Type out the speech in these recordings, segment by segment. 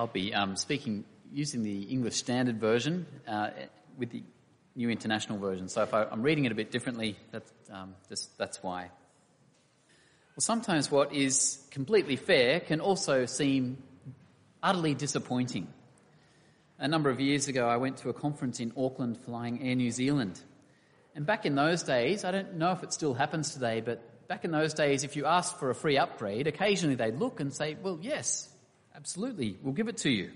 I'll be um, speaking using the English Standard Version uh, with the New International Version. So if I, am reading it a bit differently, that's, um, just, that's why. Well, sometimes what is completely fair can also seem utterly disappointing. A number of years ago, I went to a conference in Auckland flying Air New Zealand. And back in those days, I don't know if it still happens today, but back in those days, if you asked for a free upgrade, occasionally they'd look and say, well, yes, absolutely, we'll give it to you.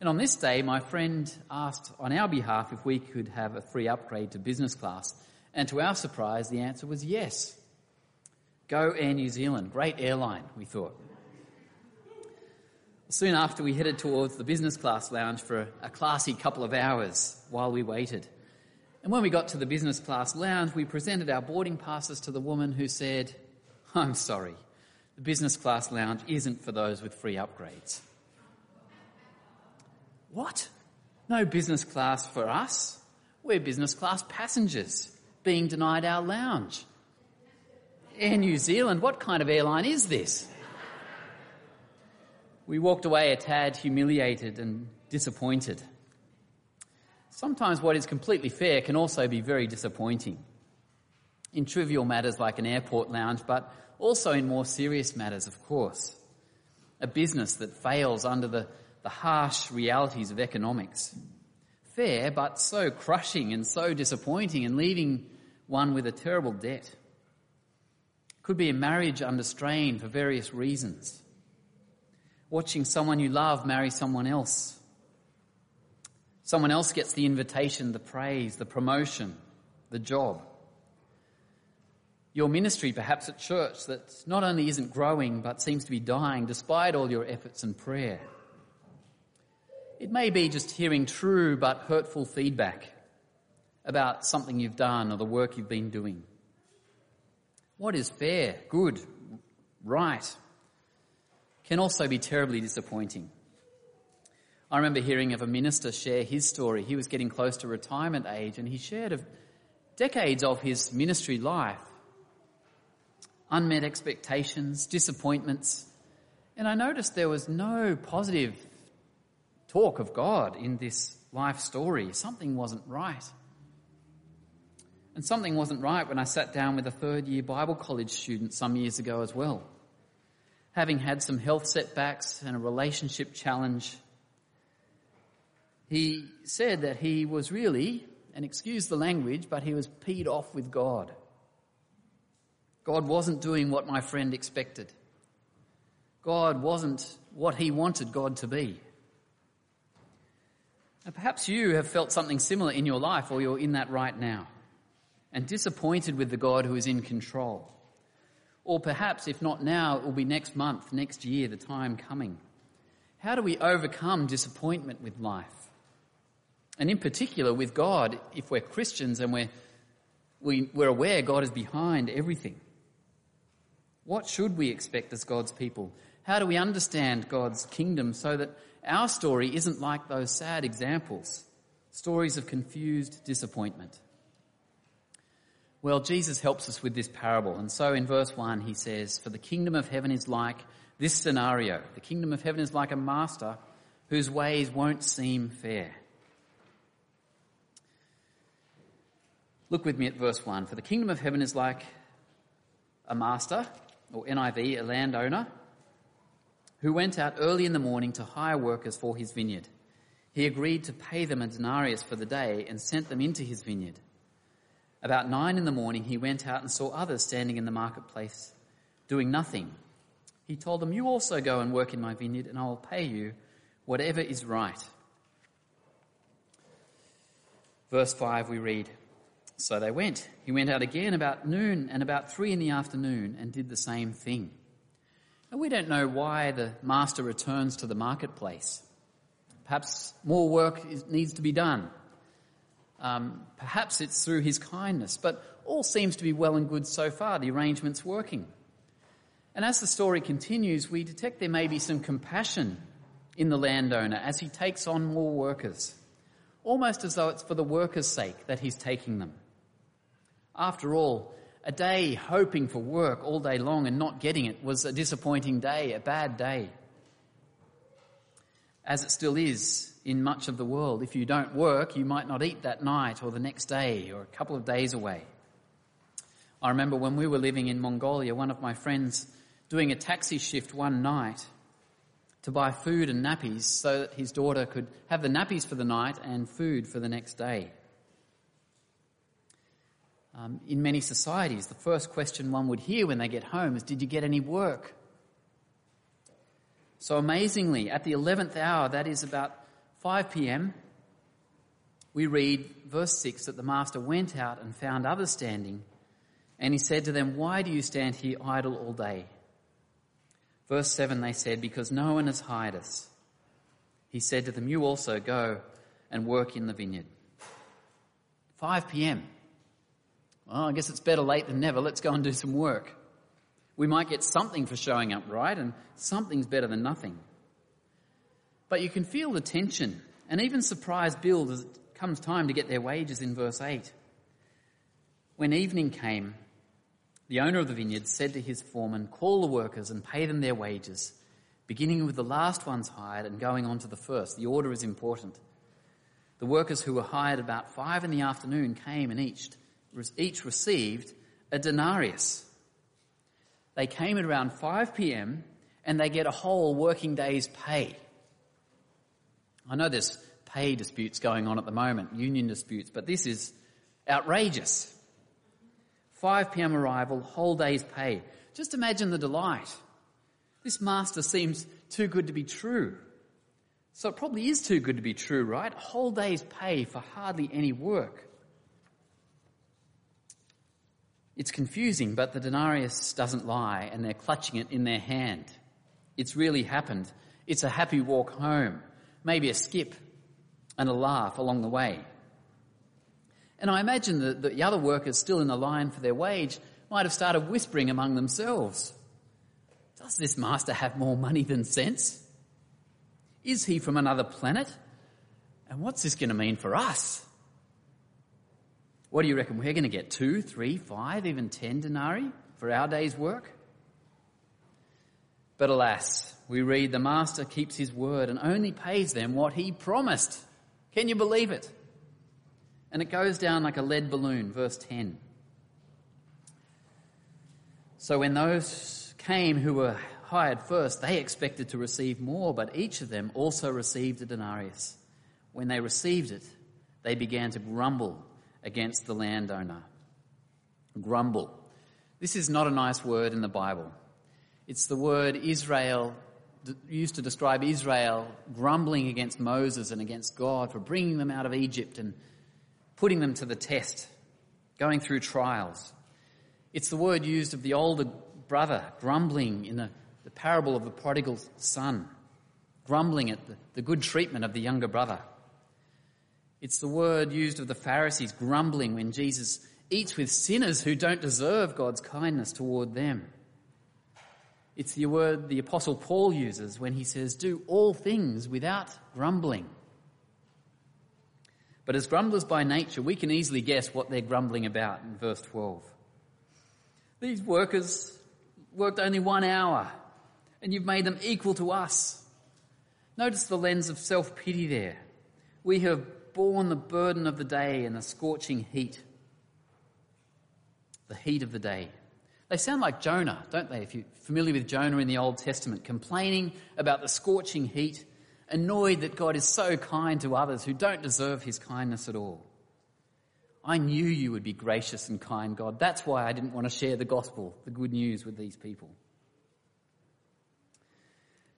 And on this day, my friend asked on our behalf if we could have a free upgrade to business class. And to our surprise, the answer was yes. Go Air New Zealand, great airline, we thought. Soon after, we headed towards the business class lounge for a classy couple of hours while we waited. And when we got to the business class lounge, we presented our boarding passes to the woman who said, I'm sorry, the business class lounge isn't for those with free upgrades. What? No business class for us? We're business class passengers being denied our lounge. Air New Zealand, what kind of airline is this? We walked away a tad humiliated and disappointed. Sometimes what is completely fair can also be very disappointing. In trivial matters like an airport lounge, but also in more serious matters, of course. A business that fails under the, the harsh realities of economics. Fair, but so crushing and so disappointing and leaving one with a terrible debt. Could be a marriage under strain for various reasons watching someone you love marry someone else. Someone else gets the invitation, the praise, the promotion, the job. Your ministry, perhaps at church, that not only isn't growing but seems to be dying despite all your efforts and prayer. It may be just hearing true but hurtful feedback about something you've done or the work you've been doing. What is fair, good, right, can also be terribly disappointing. I remember hearing of a minister share his story. He was getting close to retirement age and he shared of decades of his ministry life. Unmet expectations, disappointments. And I noticed there was no positive talk of God in this life story. Something wasn't right. And something wasn't right when I sat down with a third year Bible college student some years ago as well having had some health setbacks and a relationship challenge, he said that he was really, and excuse the language, but he was peed off with God. God wasn't doing what my friend expected. God wasn't what he wanted God to be. And perhaps you have felt something similar in your life or you're in that right now and disappointed with the God who is in control. Or perhaps, if not now, it will be next month, next year, the time coming. How do we overcome disappointment with life? And in particular with God, if we're Christians and we're, we, we're aware God is behind everything. What should we expect as God's people? How do we understand God's kingdom so that our story isn't like those sad examples, stories of confused disappointment? Well, Jesus helps us with this parable. And so in verse 1, he says, For the kingdom of heaven is like this scenario. The kingdom of heaven is like a master whose ways won't seem fair. Look with me at verse 1. For the kingdom of heaven is like a master, or NIV, a landowner, who went out early in the morning to hire workers for his vineyard. He agreed to pay them a denarius for the day and sent them into his vineyard. About nine in the morning, he went out and saw others standing in the marketplace doing nothing. He told them, You also go and work in my vineyard, and I will pay you whatever is right. Verse 5, we read, So they went. He went out again about noon and about three in the afternoon and did the same thing. And we don't know why the master returns to the marketplace. Perhaps more work needs to be done. Um, perhaps it's through his kindness, but all seems to be well and good so far. The arrangement's working. And as the story continues, we detect there may be some compassion in the landowner as he takes on more workers, almost as though it's for the workers' sake that he's taking them. After all, a day hoping for work all day long and not getting it was a disappointing day, a bad day. as it still is in much of the world. If you don't work, you might not eat that night or the next day or a couple of days away. I remember when we were living in Mongolia, one of my friends doing a taxi shift one night to buy food and nappies so that his daughter could have the nappies for the night and food for the next day. Um, in many societies, the first question one would hear when they get home is, Did you get any work? So amazingly, at the 11th hour, that is about 5 p.m., we read verse 6 that the master went out and found others standing, and he said to them, Why do you stand here idle all day? Verse 7 they said, Because no one has hired us. He said to them, You also go and work in the vineyard. 5 p.m. Well, I guess it's better late than never. Let's go and do some work. We might get something for showing up, right? And something's better than nothing. But you can feel the tension and even surprise build as it comes time to get their wages in verse 8. When evening came, the owner of the vineyard said to his foreman, Call the workers and pay them their wages, beginning with the last ones hired and going on to the first. The order is important. The workers who were hired about five in the afternoon came and each, each received a denarius. They came at around 5 p.m. and they get a whole working day's pay. I know there's pay disputes going on at the moment, union disputes, but this is outrageous. 5 p.m. arrival, whole day's pay. Just imagine the delight. This master seems too good to be true. So it probably is too good to be true, right? A whole day's pay for hardly any work. It's confusing, but the denarius doesn't lie and they're clutching it in their hand. It's really happened. It's a happy walk home, maybe a skip and a laugh along the way. And I imagine that the other workers still in the line for their wage might have started whispering among themselves. Does this master have more money than sense? Is he from another planet? And what's this going to mean for us? What do you reckon? We're going to get two, three, five, even ten denarii for our day's work? But alas, we read the master keeps his word and only pays them what he promised. Can you believe it? And it goes down like a lead balloon, verse 10. So when those came who were hired first, they expected to receive more, but each of them also received a denarius. When they received it, they began to grumble against the landowner. Grumble. This is not a nice word in the Bible. It's the word Israel, used to describe Israel grumbling against Moses and against God for bringing them out of Egypt and putting them to the test, going through trials. It's the word used of the older brother grumbling in the, the parable of the prodigal son, grumbling at the, the good treatment of the younger brother. It's the word used of the Pharisees grumbling when Jesus eats with sinners who don't deserve God's kindness toward them. It's the word the Apostle Paul uses when he says, Do all things without grumbling. But as grumblers by nature, we can easily guess what they're grumbling about in verse 12. These workers worked only one hour, and you've made them equal to us. Notice the lens of self pity there. We have borne the burden of the day and the scorching heat. The heat of the day. They sound like Jonah, don't they? If you're familiar with Jonah in the Old Testament, complaining about the scorching heat, annoyed that God is so kind to others who don't deserve his kindness at all. I knew you would be gracious and kind, God. That's why I didn't want to share the gospel, the good news with these people.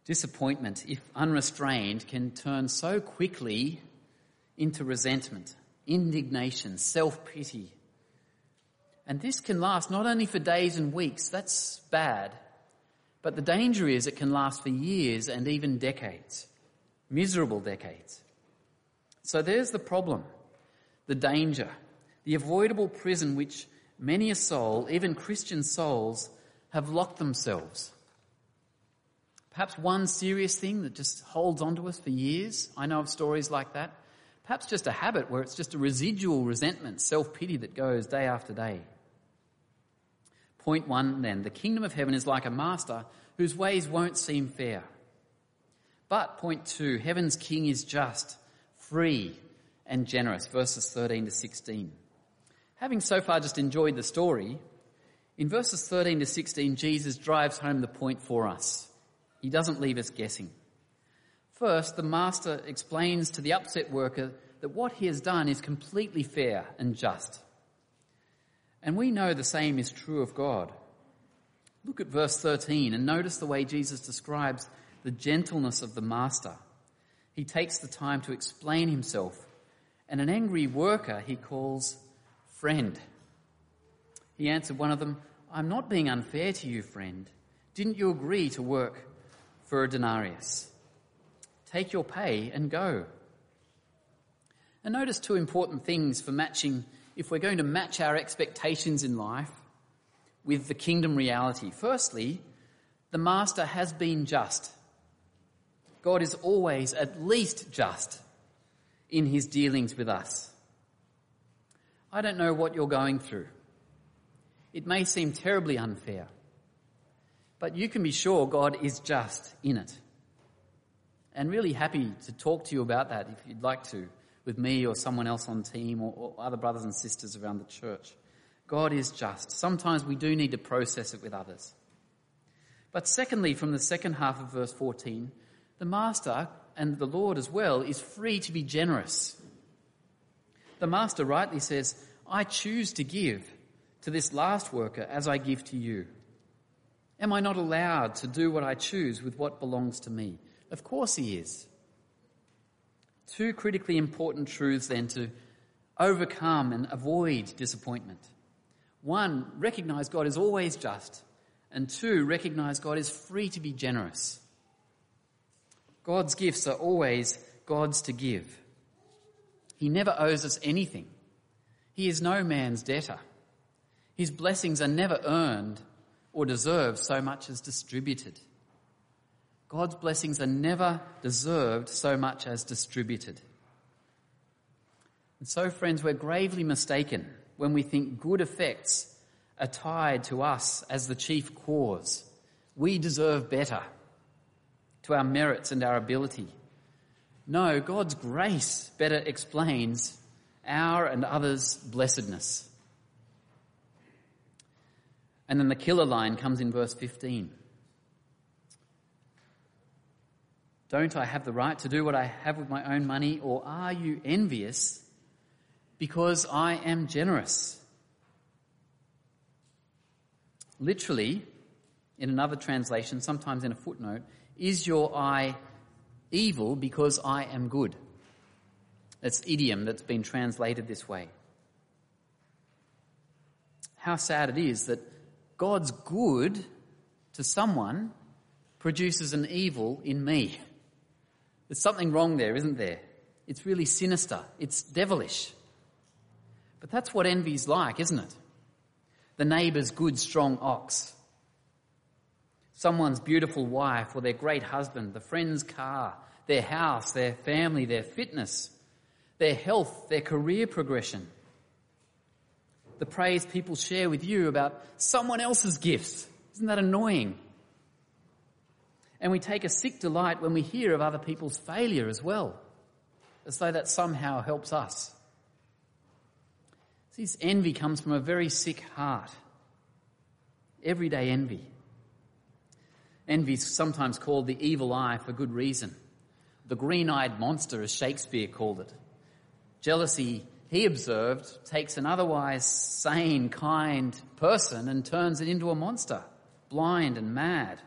Disappointment, if unrestrained, can turn so quickly into resentment, indignation, self pity. And this can last not only for days and weeks, that's bad, but the danger is it can last for years and even decades, miserable decades. So there's the problem, the danger, the avoidable prison which many a soul, even Christian souls, have locked themselves. Perhaps one serious thing that just holds on to us for years. I know of stories like that. Perhaps just a habit where it's just a residual resentment, self pity that goes day after day. Point one then the kingdom of heaven is like a master whose ways won't seem fair. But, point two, heaven's king is just, free, and generous. Verses 13 to 16. Having so far just enjoyed the story, in verses 13 to 16, Jesus drives home the point for us. He doesn't leave us guessing. First, the master explains to the upset worker that what he has done is completely fair and just. And we know the same is true of God. Look at verse 13 and notice the way Jesus describes the gentleness of the master. He takes the time to explain himself, and an angry worker he calls friend. He answered one of them, I'm not being unfair to you, friend. Didn't you agree to work for a denarius? Take your pay and go. And notice two important things for matching, if we're going to match our expectations in life with the kingdom reality. Firstly, the master has been just. God is always at least just in his dealings with us. I don't know what you're going through. It may seem terribly unfair, but you can be sure God is just in it. And really happy to talk to you about that if you'd like to with me or someone else on team or, or other brothers and sisters around the church. God is just. Sometimes we do need to process it with others. But secondly, from the second half of verse 14, the master and the Lord as well is free to be generous. The master rightly says, I choose to give to this last worker as I give to you. Am I not allowed to do what I choose with what belongs to me? Of course he is. Two critically important truths then to overcome and avoid disappointment. One, recognize God is always just. And two, recognize God is free to be generous. God's gifts are always God's to give. He never owes us anything. He is no man's debtor. His blessings are never earned or deserved so much as distributed. God's blessings are never deserved so much as distributed. And so, friends, we're gravely mistaken when we think good effects are tied to us as the chief cause. We deserve better to our merits and our ability. No, God's grace better explains our and others' blessedness. And then the killer line comes in verse 15. Don't I have the right to do what I have with my own money, or are you envious because I am generous? Literally, in another translation, sometimes in a footnote, is your eye evil because I am good? That's idiom that's been translated this way. How sad it is that God's good to someone produces an evil in me. There's something wrong there, isn't there? It's really sinister. It's devilish. But that's what envy's like, isn't it? The neighbour's good, strong ox. Someone's beautiful wife or their great husband, the friend's car, their house, their family, their fitness, their health, their career progression. The praise people share with you about someone else's gifts. Isn't that annoying? And we take a sick delight when we hear of other people's failure as well, as though that somehow helps us. This envy comes from a very sick heart. Everyday envy. Envy is sometimes called the evil eye for good reason. The green eyed monster, as Shakespeare called it. Jealousy, he observed, takes an otherwise sane, kind person and turns it into a monster, blind and mad.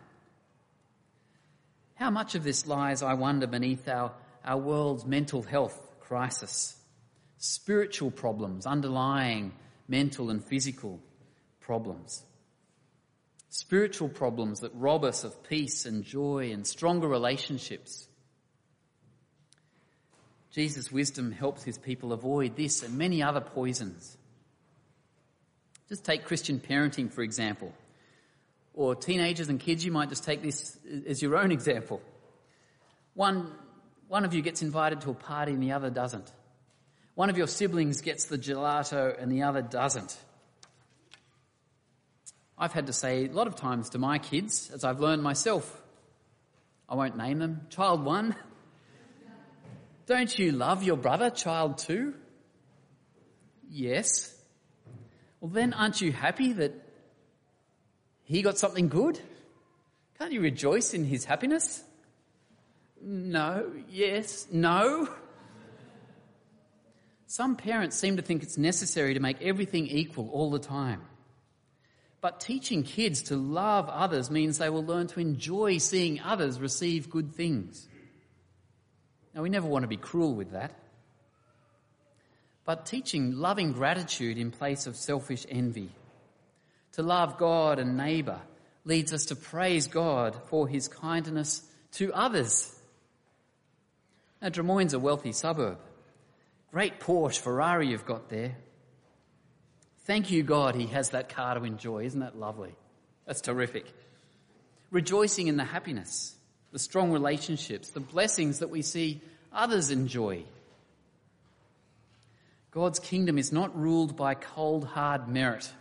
How much of this lies, I wonder, beneath our, our world's mental health crisis? Spiritual problems underlying mental and physical problems. Spiritual problems that rob us of peace and joy and stronger relationships. Jesus' wisdom helps his people avoid this and many other poisons. Just take Christian parenting, for example. Or teenagers and kids, you might just take this as your own example. One, one of you gets invited to a party and the other doesn't. One of your siblings gets the gelato and the other doesn't. I've had to say a lot of times to my kids, as I've learned myself, I won't name them. Child one. Don't you love your brother, child two? Yes. Well, then aren't you happy that he got something good? Can't you rejoice in his happiness? No, yes, no. Some parents seem to think it's necessary to make everything equal all the time. But teaching kids to love others means they will learn to enjoy seeing others receive good things. Now, we never want to be cruel with that. But teaching loving gratitude in place of selfish envy, to love God and neighbour, leads us to praise God for his kindness to others. Now, Drummoyne's a wealthy suburb. Great Porsche Ferrari you've got there. Thank you, God, he has that car to enjoy. Isn't that lovely? That's terrific. Rejoicing in the happiness, the strong relationships, the blessings that we see others enjoy. God's kingdom is not ruled by cold, hard merit.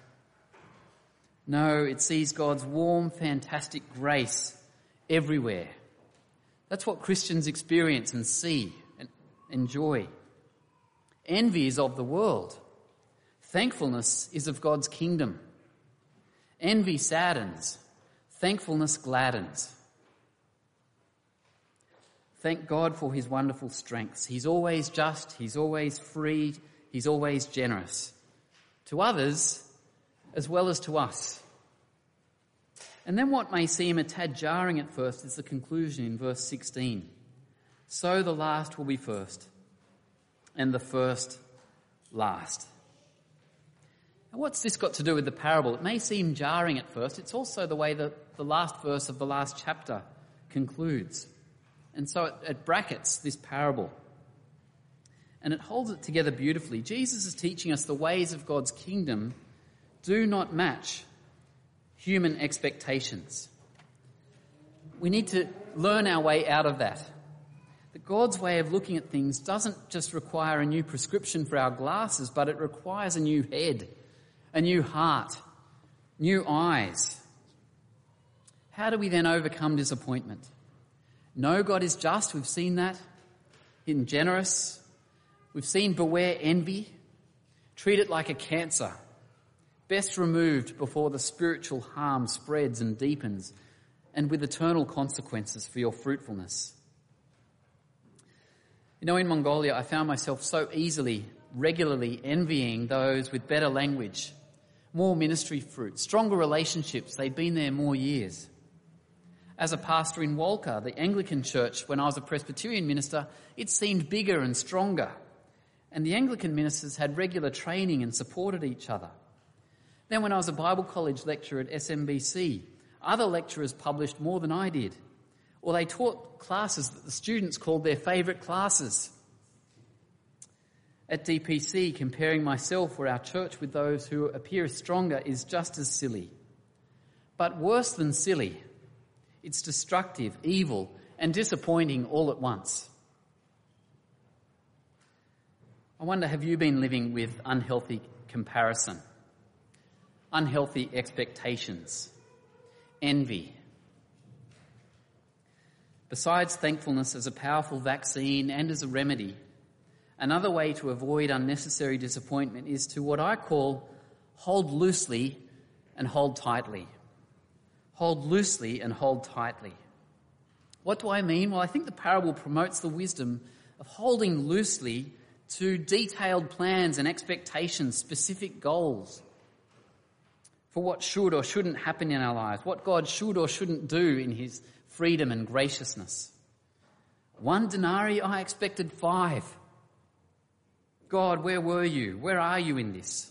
No, it sees God's warm, fantastic grace everywhere. That's what Christians experience and see and enjoy. Envy is of the world. Thankfulness is of God's kingdom. Envy saddens. Thankfulness gladdens. Thank God for his wonderful strengths. He's always just, he's always free, he's always generous. To others as well as to us. And then what may seem a tad jarring at first is the conclusion in verse 16. So the last will be first, and the first last. Now, what's this got to do with the parable? It may seem jarring at first. It's also the way that the last verse of the last chapter concludes. And so it, it brackets this parable. And it holds it together beautifully. Jesus is teaching us the ways of God's kingdom do not match human expectations. We need to learn our way out of that. That God's way of looking at things doesn't just require a new prescription for our glasses, but it requires a new head a new heart, new eyes. How do we then overcome disappointment? No, God is just. We've seen that. In generous. We've seen beware envy. Treat it like a cancer. Best removed before the spiritual harm spreads and deepens and with eternal consequences for your fruitfulness. You know, in Mongolia, I found myself so easily, regularly envying those with better language more ministry fruit, stronger relationships. They'd been there more years. As a pastor in Walcha, the Anglican church, when I was a Presbyterian minister, it seemed bigger and stronger. And the Anglican ministers had regular training and supported each other. Then, when I was a Bible college lecturer at SMBC, other lecturers published more than I did. Or they taught classes that the students called their favourite classes at DPC, comparing myself or our church with those who appear stronger is just as silly. But worse than silly, it's destructive, evil, and disappointing all at once. I wonder have you been living with unhealthy comparison, unhealthy expectations, envy? Besides thankfulness as a powerful vaccine and as a remedy, Another way to avoid unnecessary disappointment is to what I call hold loosely and hold tightly. Hold loosely and hold tightly. What do I mean? Well, I think the parable promotes the wisdom of holding loosely to detailed plans and expectations, specific goals for what should or shouldn't happen in our lives, what God should or shouldn't do in His freedom and graciousness. One denarii, I expected five. God, where were you? Where are you in this?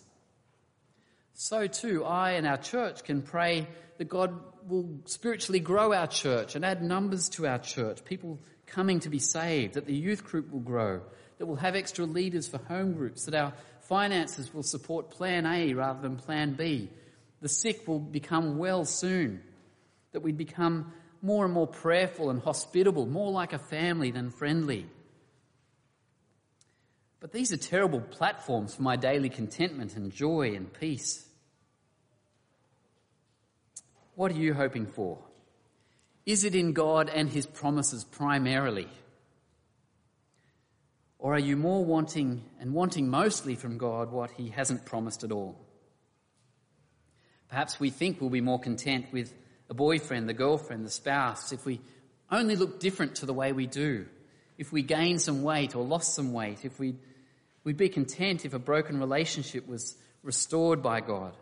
So too, I and our church can pray that God will spiritually grow our church and add numbers to our church, people coming to be saved, that the youth group will grow, that we'll have extra leaders for home groups, that our finances will support plan A rather than plan B. The sick will become well soon, that we'd become more and more prayerful and hospitable, more like a family than friendly. But these are terrible platforms for my daily contentment and joy and peace. What are you hoping for? Is it in God and His promises primarily? Or are you more wanting and wanting mostly from God what He hasn't promised at all? Perhaps we think we'll be more content with a boyfriend, the girlfriend, the spouse if we only look different to the way we do. If we gain some weight or lost some weight, if we, we'd be content if a broken relationship was restored by God.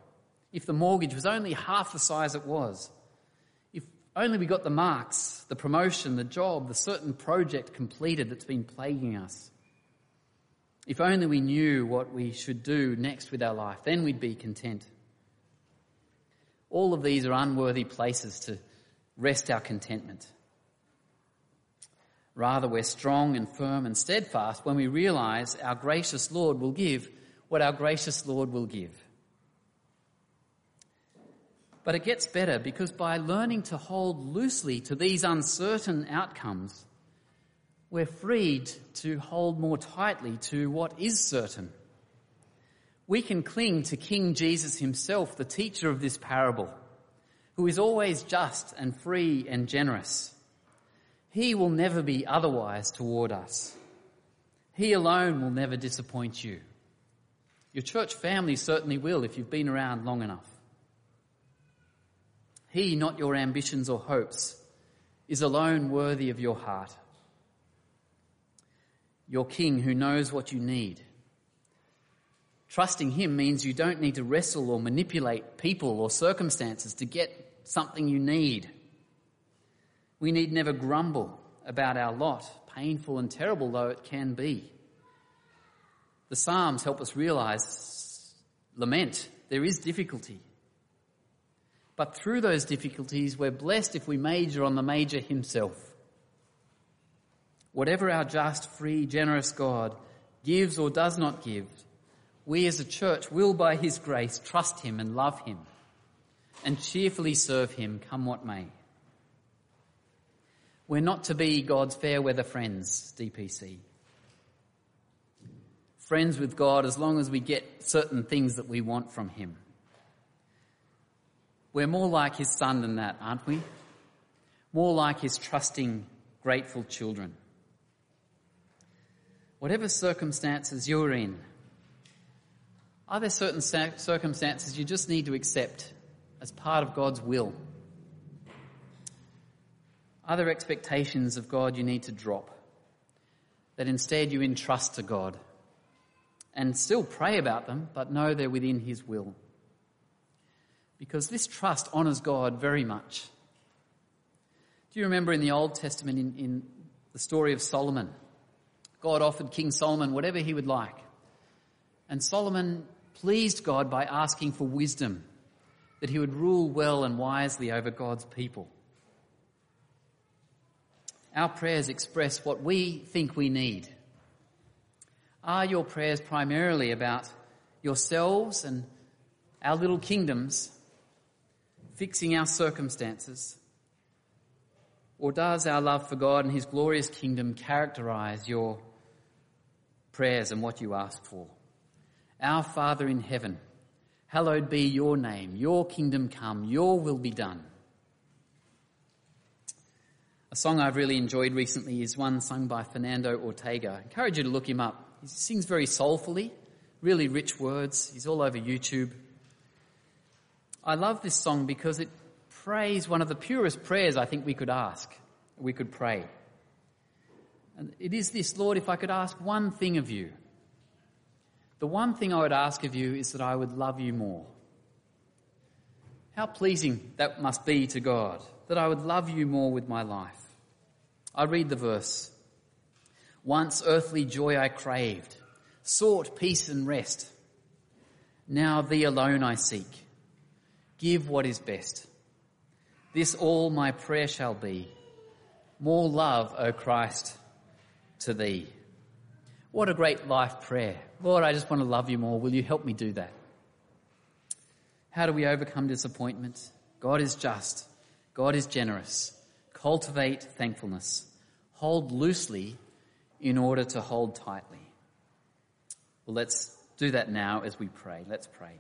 If the mortgage was only half the size it was. If only we got the marks, the promotion, the job, the certain project completed that's been plaguing us. If only we knew what we should do next with our life, then we'd be content. All of these are unworthy places to rest our contentment. Rather, we're strong and firm and steadfast when we realize our gracious Lord will give what our gracious Lord will give. But it gets better because by learning to hold loosely to these uncertain outcomes, we're freed to hold more tightly to what is certain we can cling to King Jesus himself, the teacher of this parable, who is always just and free and generous. He will never be otherwise toward us. He alone will never disappoint you. Your church family certainly will if you've been around long enough. He, not your ambitions or hopes, is alone worthy of your heart. Your King who knows what you need Trusting Him means you don't need to wrestle or manipulate people or circumstances to get something you need. We need never grumble about our lot, painful and terrible though it can be. The Psalms help us realize, lament, there is difficulty. But through those difficulties, we're blessed if we major on the major himself. Whatever our just, free, generous God gives or does not give, we as a church will by His grace trust Him and love Him and cheerfully serve Him come what may. We're not to be God's fair weather friends, DPC. Friends with God as long as we get certain things that we want from Him. We're more like His Son than that, aren't we? More like His trusting, grateful children. Whatever circumstances you're in, are there certain circumstances you just need to accept as part of God's will? Are there expectations of God you need to drop? That instead you entrust to God and still pray about them, but know they're within His will. Because this trust honours God very much. Do you remember in the Old Testament, in, in the story of Solomon? God offered King Solomon whatever he would like. And Solomon pleased God by asking for wisdom, that he would rule well and wisely over God's people. Our prayers express what we think we need. Are your prayers primarily about yourselves and our little kingdoms, fixing our circumstances? Or does our love for God and His glorious kingdom characterize your prayers and what you ask for? Our Father in heaven, hallowed be your name, your kingdom come, your will be done. A song I've really enjoyed recently is one sung by Fernando Ortega. I encourage you to look him up. He sings very soulfully, really rich words. He's all over YouTube. I love this song because it prays one of the purest prayers I think we could ask, we could pray. And it is this, Lord, if I could ask one thing of you, the one thing I would ask of you is that I would love you more. How pleasing that must be to God, that I would love you more with my life. I read the verse. Once earthly joy I craved, sought peace and rest. Now thee alone I seek. Give what is best. This all my prayer shall be. More love, O Christ, to thee. What a great life prayer. Lord, I just want to love you more. Will you help me do that? How do we overcome disappointment? God is just. God is generous. Cultivate thankfulness. Hold loosely in order to hold tightly. Well, let's do that now as we pray. Let's pray.